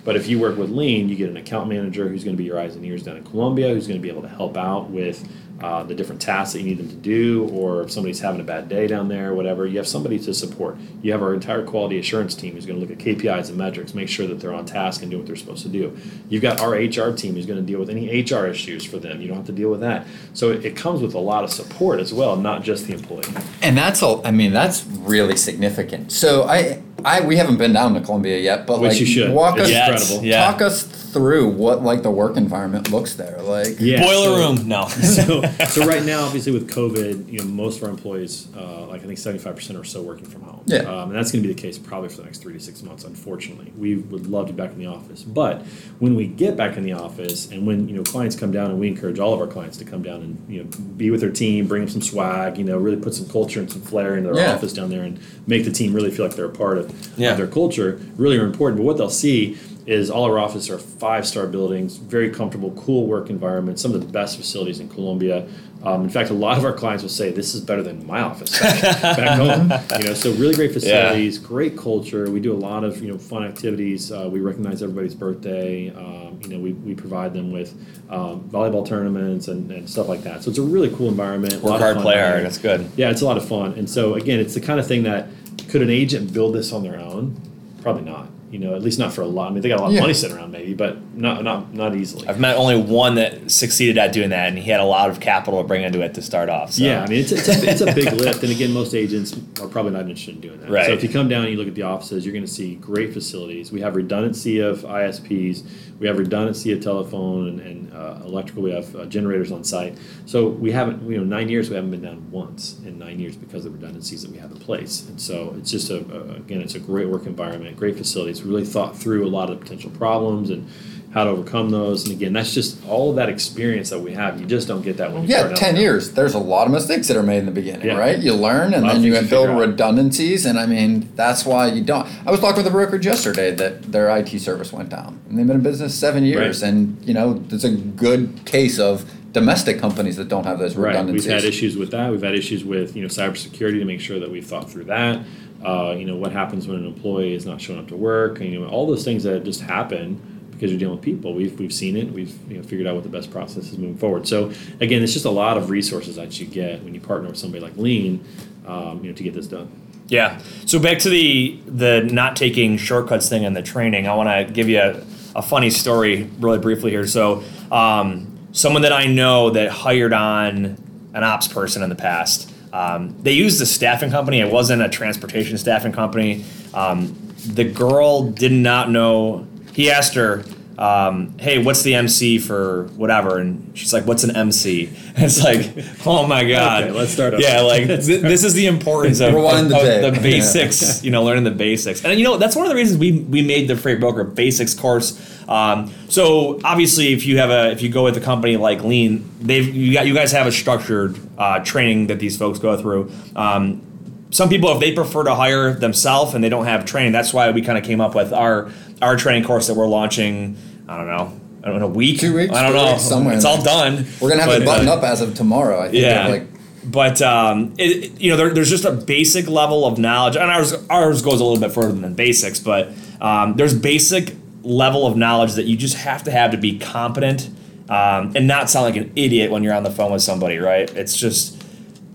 But if you work with Lean, you get an account manager who's going to be your eyes and ears down in Colombia, who's going to be able to help out with uh, the different tasks that you need them to do, or if somebody's having a bad day down there, whatever. You have somebody to support. You have our entire quality assurance team who's going to look at KPIs and metrics, make sure that they're on task and do what they're supposed to do. You've got our HR team who's going to deal with any HR issues for them. You don't have to deal with that. So it comes with a lot of support as well, not just the employee. And that's all. I mean, that's really significant. So I, I, we haven't been down to Colombia yet, but Which like, you should. walk It's us, Yeah, incredible. yeah. talk us through what like the work environment looks there. Like, Yeah, Boiler so- room, no. so, so right now, obviously with COVID, you know, most of our employees, uh, like I think seventy-five percent are still working from home. Yeah. Um, and that's going to be the case probably for the next three to six months. Unfortunately, we would love to be back in the office, but when we get back in the office, and when you know clients come down, and we encourage all of our clients to come down and you know be with their team, bring them some swag, you know, really put some culture and some flair into their Yeah. office down there, and make the team really feel like they're a part of, Yeah. of their culture. Really are important. But what they'll see is all our offices are five star buildings, very comfortable, cool work environment, some of the best facilities in Colombia. Um, in fact, a lot of our clients will say this is better than my office back, back home. You know, so really great facilities, great culture. We do a lot of you know fun activities. Uh, we recognize everybody's birthday. Um, you know, we, we provide them with um, volleyball tournaments and, and stuff like that. So it's a really cool environment. Work hard, play hard. That's good. Yeah, it's a lot of fun. And so again, it's the kind of thing that could an agent build this on their own? Probably not. You know, at least not for a lot. I mean, they got a lot Yeah. of money sitting around, maybe, but not not not easily. I've met only one that succeeded at doing that, and he had a lot of capital to bring into it to start off. So. Yeah, I mean, it's, it's, a, it's a big lift. And again, most agents are probably not interested in doing that. Right. So if you come down and you look at the offices, you're going to see great facilities. We have redundancy of ISPs. We have redundancy of telephone and, and uh, electrical. We have uh, generators on site. So we haven't, you know, nine years, we haven't been down once in nine years because of the redundancies that we have in place. And so it's just a, a again, it's a great work environment, great facilities. We really thought through a lot of the potential problems and how to overcome those. And again, that's just all of that experience that we have. You just don't get that when you yeah, start out. ten years. There's a lot of mistakes that are made in the beginning, Yeah. right? You learn, and then you build redundancies. And I mean, that's why you don't. I was talking with a brokerage yesterday that their IT service went down, and they've been in business seven years, Right. and you know, it's a good case of domestic companies that don't have those redundancies. Right. We've had issues with that. We've had issues with you know cybersecurity to make sure that we've thought through that. Uh, you know what happens when an employee is not showing up to work, and you know all those things that just happen because you're dealing with people. We've we've seen it. We've you know figured out what the best process is moving forward. So again, it's just a lot of resources that you get when you partner with somebody like Lean, um, you know, to get this done. Yeah. So back to the the not taking shortcuts thing in the training. I want to give you a, a funny story really briefly here. So um, someone that I know that hired on an ops person in the past. Um, they used a staffing company. It wasn't a transportation staffing company. Um, the girl did not know. He asked her, um, "Hey, what's the MC for whatever?" And she's like, "What's an MC?" And it's like, "Oh my god!" Okay, let's start over. Yeah, like th- this is the importance of, Rewind the of the basics. You know, learning the basics, and you know that's one of the reasons we we made the Freight Broker Basics course. Um, so obviously, if you have a if you go with a company like Lean, they've you got you guys have a structured uh, training that these folks go through. Um, some people, if they prefer to hire themselves and they don't have training, that's why we kind of came up with our our training course that we're launching. I don't know, I don't know, a week, Two weeks, I don't know, weeks, somewhere it's all done. We're gonna have But, it buttoned uh, up as of tomorrow. I think. yeah. Like, but um, it, it- you know, there, there's just a basic level of knowledge, and ours ours goes a little bit further than basics. But um, there's basic level of knowledge that you just have to have to be competent um, and not sound like an idiot when you're on the phone with somebody, right? It's just,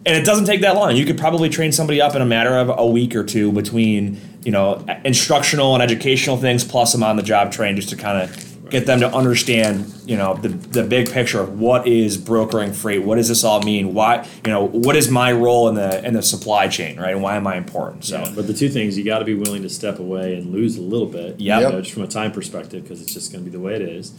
and it doesn't take that long. You could probably train somebody up in a matter of a week or two between you know instructional and educational things plus some on the job train just to kind of get them to understand you know the, the big picture of what is brokering freight what does this all mean why you know what is my role in the in the supply chain right and why am i important so Yeah, but the two things you got to be willing to step away and lose a little bit. yeah you know, just from a time perspective, because it's just going to be the way it is.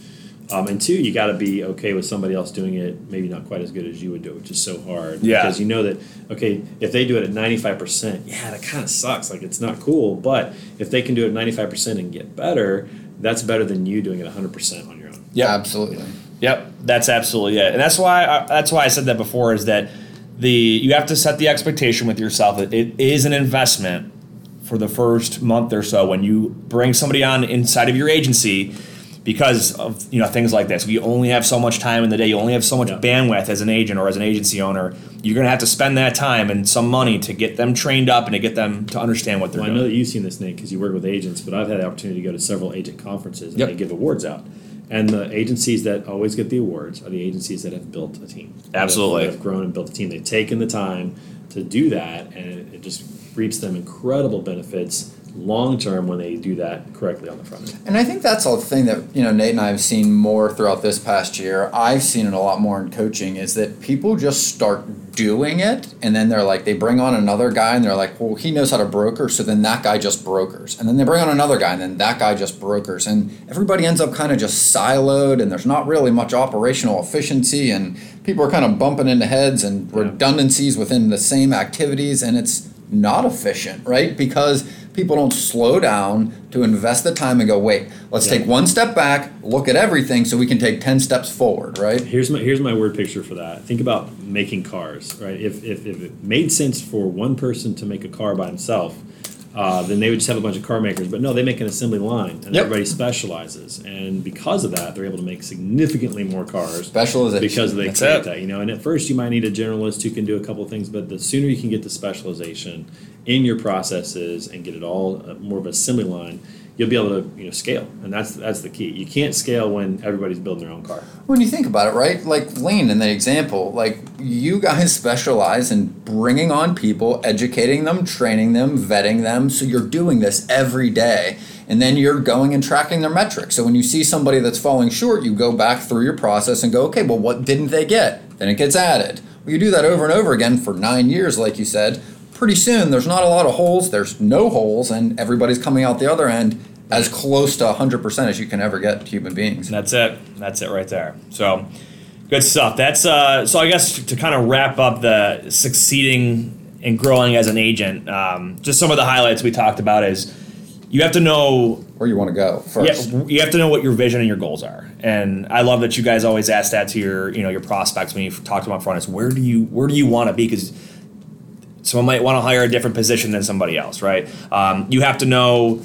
Um, and two, you got to be okay with somebody else doing it, maybe not quite as good as you would do, it, which is so hard. Yeah. Because you know that okay, if they do it at ninety five percent, yeah, that kind of sucks. Like it's not cool. But if they can do it ninety five percent and get better, that's better than you doing it hundred percent on your own. Yeah, absolutely. Yep, that's absolutely it, and that's why I, that's why I said that before. Is that the you have to set the expectation with yourself that it is an investment for the first month or so when you bring somebody on inside of your agency because of you know things like this. You only have so much time in the day. You only have so much Yeah. bandwidth as an agent or as an agency owner. You're going to have to spend that time and some money to get them trained up and to get them to understand what they're Well, I know that you've seen this, Nick, because you work with agents, but I've had the opportunity to go to several agent conferences and Yep. they give awards out. And the agencies that always get the awards are the agencies that have built a team. That have- Absolutely. That have grown and built a team. They've taken the time to do that, and it just reaps them incredible benefits long term when they do that correctly on the front end. And I think that's a thing that you know Nate and I have seen more throughout this past year. I've seen it a lot more in coaching is that people just start doing it, and then they're like they bring on another guy, and they're like, well, he knows how to broker, so then that guy just brokers, and then they bring on another guy, and then that guy just brokers, and everybody ends up kind of just siloed, and there's not really much operational efficiency, and people are kind of bumping into heads and Yeah. redundancies within the same activities, and it's not efficient, right? Because people don't slow down to invest the time and go, wait, let's Yeah. take one step back, look at everything so we can take 10 steps forward, right? Here's my here's my word picture for that. Think about making cars, right? If, if, if it made sense for one person to make a car by himself, uh, then they would just have a bunch of car makers. But no, they make an assembly line, and Yep. everybody specializes. And because of that, they're able to make significantly more cars Specialization. because they That's create it. that. You know, and at first you might need a generalist who can do a couple of things, but the sooner you can get the specialization in your processes and get it all uh, more of an assembly line, you'll be able to you know scale, and that's that's the key. You can't scale when everybody's building their own car. When you think about it, right? Like Lean in the example, like you guys specialize in bringing on people, educating them, training them, vetting them. So you're doing this every day. And then you're going and tracking their metrics. So when you see somebody that's falling short, you go back through your process and go, okay, well, what didn't they get? Then it gets added. Well, you do that over and over again for nine years, like you said. Pretty soon, there's not a lot of holes, there's no holes, and everybody's coming out the other end as close to 100% as you can ever get to human beings. And That's it. That's it right there. So good stuff. That's uh, so I guess to kind of wrap up the succeeding and growing as an agent. Um, just some of the highlights we talked about is you have to know where you want to go first. yeah, you have to know what your vision and your goals are. And I love that you guys always ask that to your, you know, your prospects when you talk to them up front. Is where do you where do you want to be? Because someone might want to hire a different position than somebody else, right? Um, you have to know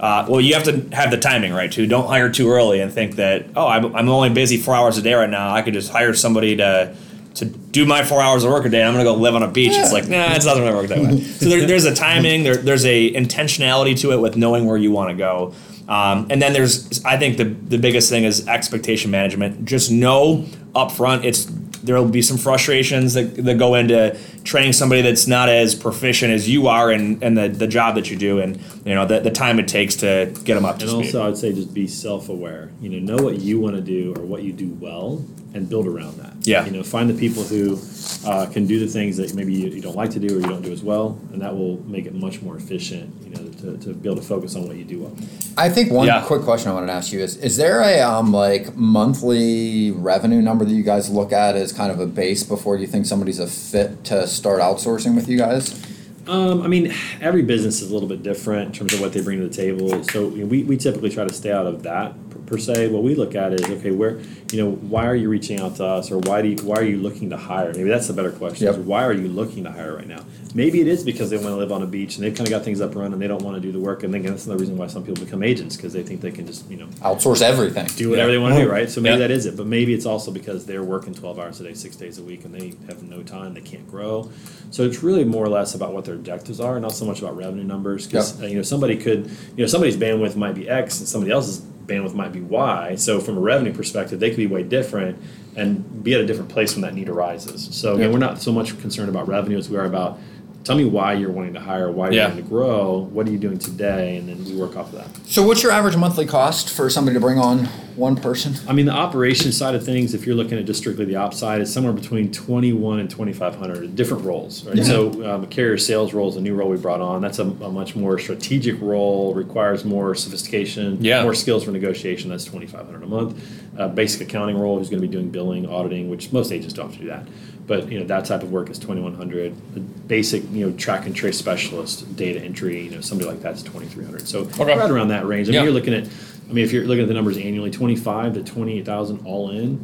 Uh, well, you have to have the timing right too. Don't hire too early and think that oh, I'm, I'm only busy four hours a day right now. I could just hire somebody to to do my four hours of work a day. I'm gonna go live on a beach. It's like nah, it's not gonna work that way. so there, there's a timing. There, there's a intentionality to it with knowing where you want to go. Um, and then there's I think the the biggest thing is expectation management. Just know up front it's there will be some frustrations that, that go into training somebody that's not as proficient as you are in, in the, the job that you do and you know the, the time it takes to get them up to And speed. also, I'd say just be self-aware. You know, know what you want to do or what you do well, and build around that. Yeah. You know, find the people who uh, can do the things that maybe you, you don't like to do or you don't do as well, and that will make it much more efficient. You know, to, to be able to focus on what you do well. I think one Yeah. quick question I wanted to ask you is: Is there a um, like monthly revenue number that you guys look at as kind of a base before you think somebody's a fit to start outsourcing with you guys? Um, I mean, every business is a little bit different in terms of what they bring to the table. So you know, we, we typically try to stay out of that per, se. What we look at is okay, where you know why are you reaching out to us, or why do you, why are you looking to hire? Maybe that's a better question. Yep. Is why are you looking to hire right now? Maybe it is because they want to live on a beach and they've kind of got things up and running. They don't want to do the work, and then that's another reason why some people become agents because they think they can just you know Outsource everything. do whatever they want to do, right? So maybe Yeah. that is it. But maybe it's also because they're working 12 hours a day, six days a week, and they have no time, they can't grow. So it's really more or less about what their objectives are, not so much about revenue numbers. Because Yep. Uh, you know somebody could, you know, somebody's bandwidth might be X, and somebody else's bandwidth might be Y. So from a revenue perspective, they could be way different and be at a different place when that need arises. So again, Yep. we're not so much concerned about revenue as we are about. Tell me why you're wanting to hire, why you're Yeah. wanting to grow, what are you doing today, and then we work off of that. So, what's your average monthly cost for somebody to bring on one person? I mean, the operation side of things, if you're looking at just strictly the ops side, is somewhere between 21 and 2,500 different roles, right? Yeah. So, um, a carrier sales role is a new role we brought on. That's a, a much more strategic role, requires more sophistication, Yeah. more skills for negotiation. That's 2,500 a month. Uh, basic accounting role, who's going to be doing billing, auditing, which most agents don't have to do that. But you know that type of work is 2,100. A basic, you know, track and trace specialist, data entry, you know, somebody like that's 2,300. So Okay. right around that range. I mean, Yeah. you're looking at I mean, if you're looking at the numbers annually, twenty-five to twenty-eight thousand all in.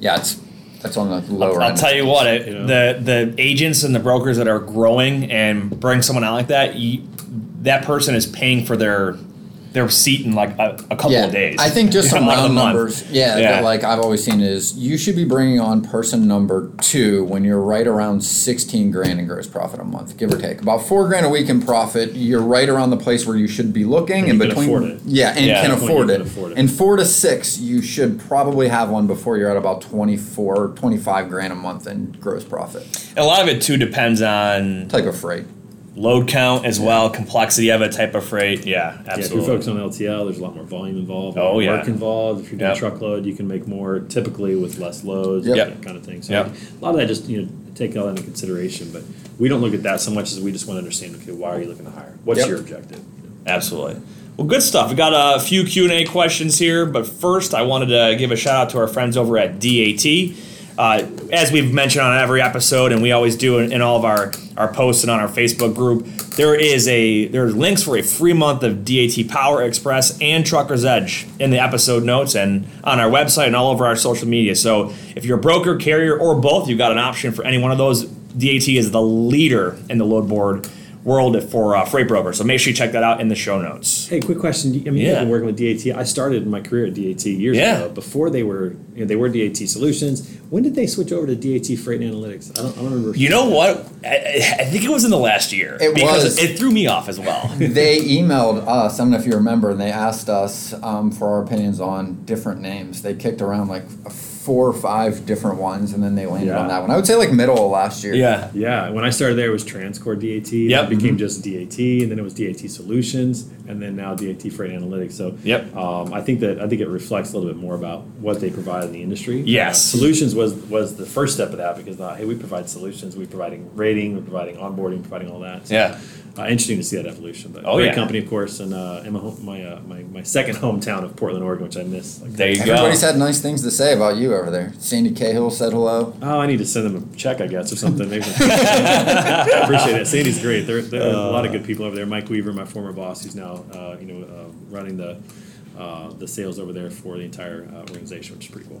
Yeah, it's that's on the lower end. I'll tell you what, it, You know? the the agents and the brokers that are growing and bring someone out like that, you, that person is paying for their their seat in like a, a couple yeah, of days. I think just some round numbers. Yeah, Yeah. that, like I've always seen is you should be bringing on person number two when you're right around sixteen grand in gross profit a month, give or take. About four grand a week in profit. You're right around the place where you should be looking, And and you can between afford it. yeah, and Yeah. can When you afford can it. afford it. And four to six, you should probably have one before you're at about 24, 25 grand a month in gross profit. a lot of it too depends on Type of freight. Load count as well, complexity of it, type of freight. Yeah, Yeah, if you're absolutely. focused on LTL, there's a lot more volume involved. Oh, more yeah. work involved. If you're doing Yep. truckload, you can make more typically with less loads, Yep. that kind of thing. So Yep. a lot of that just you know take all that into consideration. But we don't look at that so much as we just want to understand. Okay, why are you looking to hire? What's your objective? Absolutely. Well, good stuff. We got a few Q and A questions here, but first, I wanted to give a shout out to our friends over at DAT. Uh, as we've mentioned on every episode, and we always do in, in all of our, posts and on our Facebook group, there is a there's links for a free month of DAT Power Express and Trucker's Edge in the episode notes and on our website and all over our social media. So if you're a broker, carrier, or both, you've got an option for any one of those. DAT is the leader in the load board world for uh, freight brokers. So make sure you check that out in the show notes. Hey, quick question. I mean, Yeah. you've been working with DAT. I started my career at DAT years Yeah. ago. Before they were, you know, they were DAT Solutions. When did they switch over to DAT Freight and Analytics? I don't, I don't remember. You know what? I, I think it was in the last year It because was. it threw me off as well. they emailed us. I don't know if you remember, and they asked us um, for our opinions on different names. They kicked around like four or five different ones, and then they landed Yeah. on that one. I would say like middle of last year. yeah. Yeah, when I started there, it was Transcore DAT. Yep. It became just DAT, and then it was DAT Solutions, and then now DAT Freight Analytics. So, Yep. um, I think that I think it reflects a little bit more about what they provide in the industry. Yes. Uh, solutions was was the first step of that because uh, hey, we provide solutions, we're providing rating, we're providing onboarding, providing all that. So, Yeah. Uh, interesting to see that evolution. But Oh, great yeah. company, of course, and uh, in my, my, uh, my my second hometown of Portland, Oregon, which I miss. Like, There you go. Everybody's had nice things to say about you over there. Sandy Cahill said hello. Oh, I need to send them a check, I guess, or something. Maybe. Appreciate it. Sandy's great. There, there are a lot of good people over there. Mike Weaver, my former boss, who's now uh, you know uh, running the uh, the sales over there for the entire uh, organization, which is pretty cool.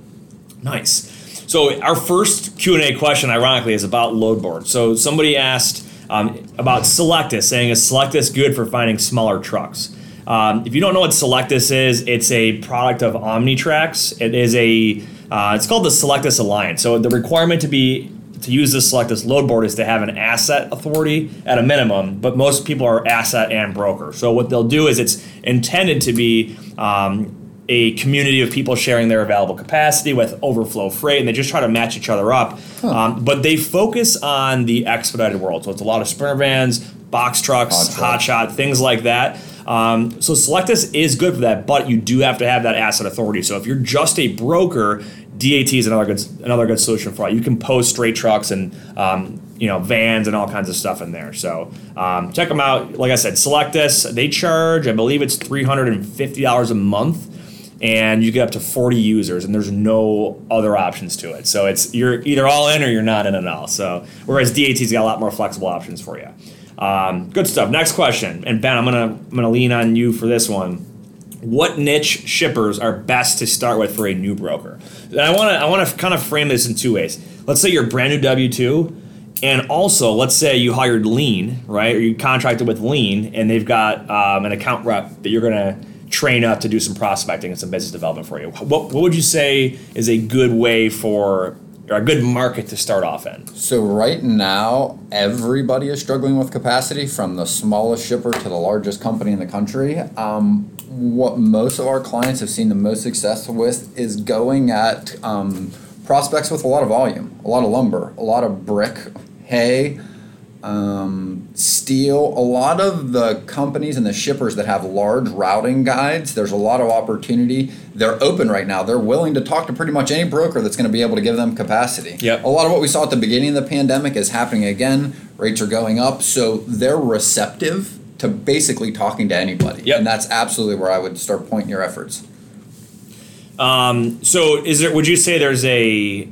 Nice. So our first Q and A question, ironically, is about load board. So somebody asked um, about Sylectus, saying is Sylectus good for finding smaller trucks? Um, if you don't know what Sylectus is, it's a product of Omnitracs. It is a uh, it's called the Sylectus Alliance. So the requirement to be to use this Sylectus load board is to have an asset authority at a minimum, but most people are asset and broker. So what they'll do is it's intended to be um, a community of people sharing their available capacity with overflow freight, and they just try to match each other up. Um, but they focus on the expedited world. So it's a lot of sprinter vans, box trucks, Hot trucks. hot shot, things like that. Um, so Sylectus is good for that, but you do have to have that asset authority. So if you're just a broker, DAT is another good another good solution for it. You can post straight trucks and um, you know vans and all kinds of stuff in there. So um, check them out. Like I said, Sylectus they charge I believe it's three hundred and fifty dollars a month. And you get up to 40 users, and there's no other options to it. So it's you're either all in or you're not in at all. So whereas DAT's got a lot more flexible options for you. Um, good stuff. Next question, and Ben, I'm gonna I'm gonna lean on you for this one. What niche shippers are best to start with for a new broker? And I want to I want to kind of frame this in two ways. Let's say you're brand new W two, and also let's say you hired Lean, right, or you contracted with Lean, and they've got um, an account rep that you're gonna train up to do some prospecting and some business development for you. What what would you say is a good way for or a good market to start off in? So right now, everybody is struggling with capacity, from the smallest shipper to the largest company in the country. Um, what most of our clients have seen the most success with is going at um, prospects with a lot of volume, a lot of lumber, a lot of brick, hay, um, steel. A lot of the companies and the shippers that have large routing guides, there's a lot of opportunity. They're open right now. They're willing to talk to pretty much any broker that's going to be able to give them capacity. Yep. A lot of what we saw at the beginning of the pandemic is happening again. Rates are going up, so they're receptive to basically talking to anybody. Yep. And that's absolutely where I would start pointing your efforts. Um, so, is there? Would you say there's a?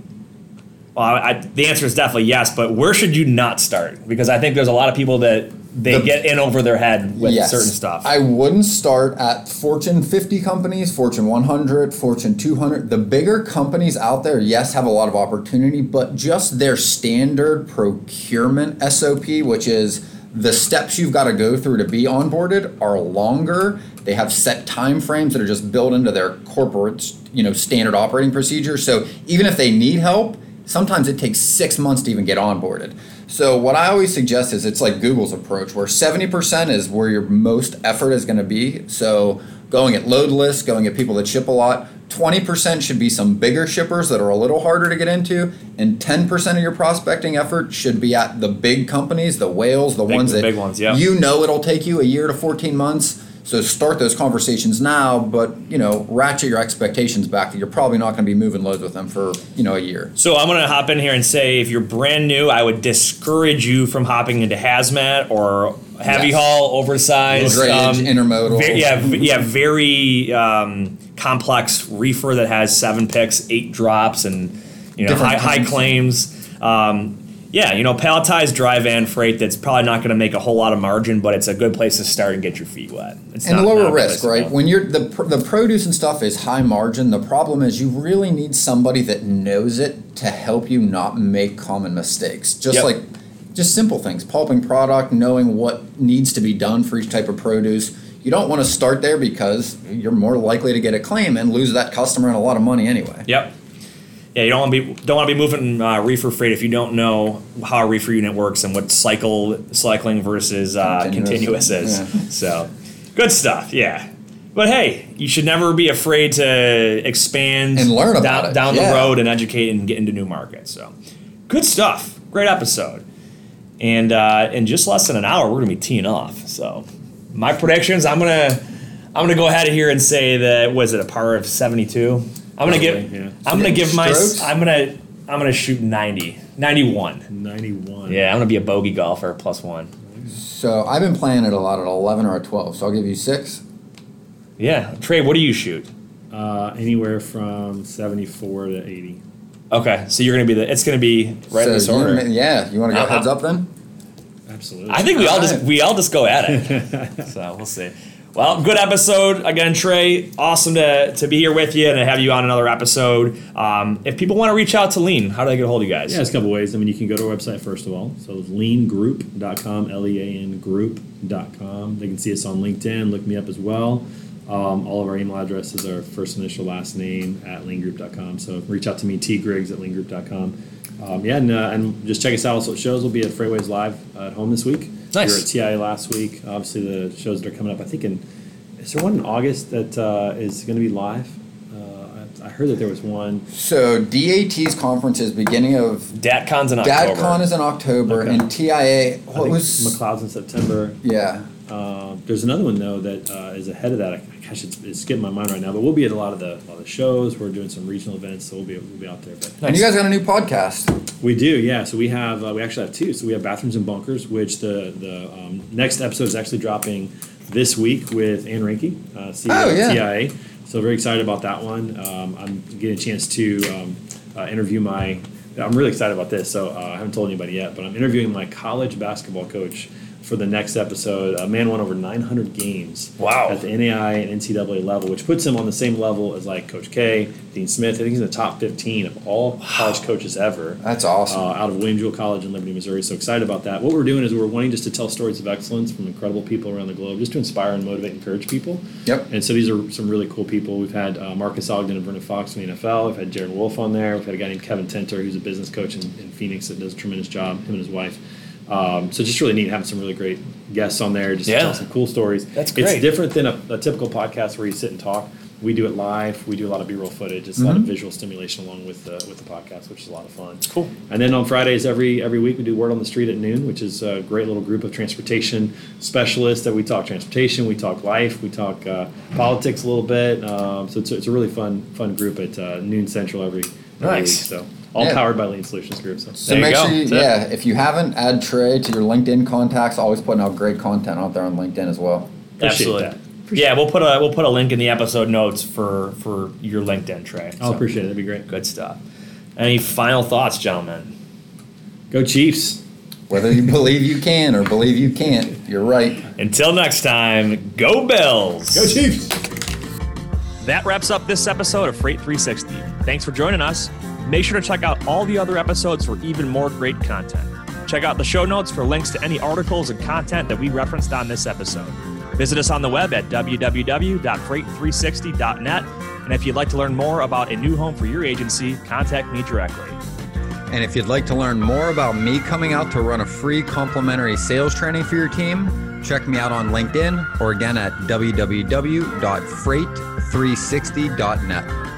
Well, I, I, the answer is definitely yes. But where should you not start? Because I think there's a lot of people that they The- get in over their head with Yes. certain stuff. I wouldn't start at Fortune 50 companies, Fortune 100, Fortune 200. The bigger companies out there, yes, have a lot of opportunity, but just their standard procurement SOP, which is the steps you've got to go through to be onboarded, are longer. They have set time frames that are just built into their corporate, you know, standard operating procedures. So even if they need help, sometimes it takes six months to even get onboarded. So what I always suggest is it's like Google's approach, where seventy percent is where your most effort is going to be. So going at load lists, going at people that ship a lot. Twenty percent should be some bigger shippers that are a little harder to get into, and ten percent of your prospecting effort should be at the big companies, the whales, the Big- ones the that big ones, yeah. you know it'll take you a year to fourteen months. So start those conversations now, but you know, ratchet your expectations back that you're probably not going to be moving loads with them for you know a year. So I'm gonna hop in here and say, if you're brand new, I would discourage you from hopping into hazmat or heavy Yes. haul, oversized, um, intermodal. ve- yeah, yeah, very um, complex reefer that has seven picks, eight drops, and you know Different high, high claims. Um, yeah, you know, palletized dry van freight that's probably not going to make a whole lot of margin, but it's a good place to start and get your feet wet. It's and not- lower risk, right? When you're the the produce and stuff is high margin. The problem is you really need somebody that knows it to help you not make common mistakes. Just Yep. like just simple things, pulping product, knowing what needs to be done for each type of produce. You don't want to start there because you're more likely to get a claim and lose that customer and a lot of money anyway. Yep. Yeah, you don't want to be don't want to be moving uh, reefer freight if you don't know how a reefer unit works and what cycle cycling versus uh, continuous. Continuous, is. yeah. So, good stuff. Yeah. But hey, you should never be afraid to expand And learn about down, it, down the road and educate and get into new markets. So, good stuff. Great episode. And uh, in just less than an hour, we're gonna be teeing off. So, my predictions, I'm gonna I'm gonna go ahead of here and say that was it a par of 72. I'm gonna give yeah. I'm gonna give my Strokes? I'm gonna I'm gonna shoot 90 91. 91. Yeah, I'm gonna be a bogey golfer plus one. So I've been playing it a lot at eleven or a twelve. So I'll give you six. Yeah, Trey, what do you shoot? Uh, anywhere from 74 to 80. Okay, so you're gonna be the it's gonna be right in this So you order. yeah, you want to go Uh-huh. heads up then? Absolutely. I think we all just we all just go at it. so we'll see. Well, good episode again, Trey. Awesome to, to be here with you and to have you on another episode. Um, if people want to reach out to Lean, how do they get a hold of you guys? Yeah, there's a couple ways. I mean, you can go to our website first of all. So leangroup.com, L E A N group.com. They can see us on LinkedIn. Look me up as well. Um, all of our email addresses are first initial last name at leangroup.com. So reach out to me, T Griggs at leangroup.com. Um, yeah, and, uh, and just check us out. So shows will be at Freightways Live at home this week. Nice. We were at TIA last week. Obviously, the shows that are coming up. I think in is there one in August that uh, is going to be live? Uh, I, I heard that there was one. So DAT's conference is beginning of DatCon's in October. DatCon is in October Okay. and TIA. I What think was? McLeod's in September. Yeah. Uh, there's another one though that uh, is ahead of that. I, gosh, it's, it's skipping my mind right now. But we'll be at a lot of the, lot of the shows. We're doing some regional events, so we'll be we'll be out there. But And you guys got a new podcast. we do, yeah. So we have uh, we actually have two. So we have bathrooms and bunkers, which the the um, next episode is actually dropping this week with Anne Reinke, uh, CEO Oh, yeah. of TIA. So very excited about that one. Um, I'm getting a chance to um, uh, interview my. I'm really excited about this. So uh, I haven't told anybody yet, but I'm interviewing my college basketball coach for the next episode. A man won over 900 games. Wow. At the NAIA and NCAA level, which puts him on the same level as like Coach K, Dean Smith. I think he's in the top 15 of all college coaches ever That's awesome. uh, out of William Jewell College in Liberty, Missouri. So excited about that. What we're doing is we're wanting just to tell stories of excellence from incredible people around the globe, just to inspire and motivate and encourage people. Yep. And so these are some really cool people. We've had uh, Marcus Ogden and Brendan Fox from the NFL. We've had Jared Wolfe on there. We've had a guy named Kevin Tenter, who's a business coach in, in Phoenix that does a tremendous job, him and his wife. Um, so just really neat having some really great guests on there, just to Yeah. tell some cool stories. That's great. It's different than a, a typical podcast where you sit and talk. We do it live. We do a lot of B-roll footage. It's a lot of visual stimulation along with the with the podcast, which is a lot of fun. Cool. And then on Fridays, every every week, we do Word on the Street at noon, which is a great little group of transportation specialists that we talk transportation, we talk life, we talk uh, politics a little bit. Um, so it's, a- it's a really fun fun group at uh, noon central every, every Nice. week. So all Yeah. powered by Lean Solutions Group. So So There you make go. sure, you, That's it. yeah, if you haven't, add Trey to your LinkedIn contacts. Always putting out great content out there on LinkedIn as well. Appreciate Absolutely. that. Yeah, we'll put a we'll put a link in the episode notes for for your LinkedIn, Trey. I'll So, appreciate it. That'd be great. Good stuff. Any final thoughts, gentlemen? Go Chiefs. Whether you believe you can or believe you can't, you're right. Until next time, go Bills. Go Chiefs. That wraps up this episode of Freight 360. Thanks for joining us. Make sure to check out all the other episodes for even more great content. Check out the show notes for links to any articles and content that we referenced on this episode. Visit us on the web at www.freight360.net. And if you'd like to learn more about a new home for your agency, contact me directly. And if you'd like to learn more about me coming out to run a free complimentary sales training for your team, check me out on LinkedIn or again at www.freight360.net.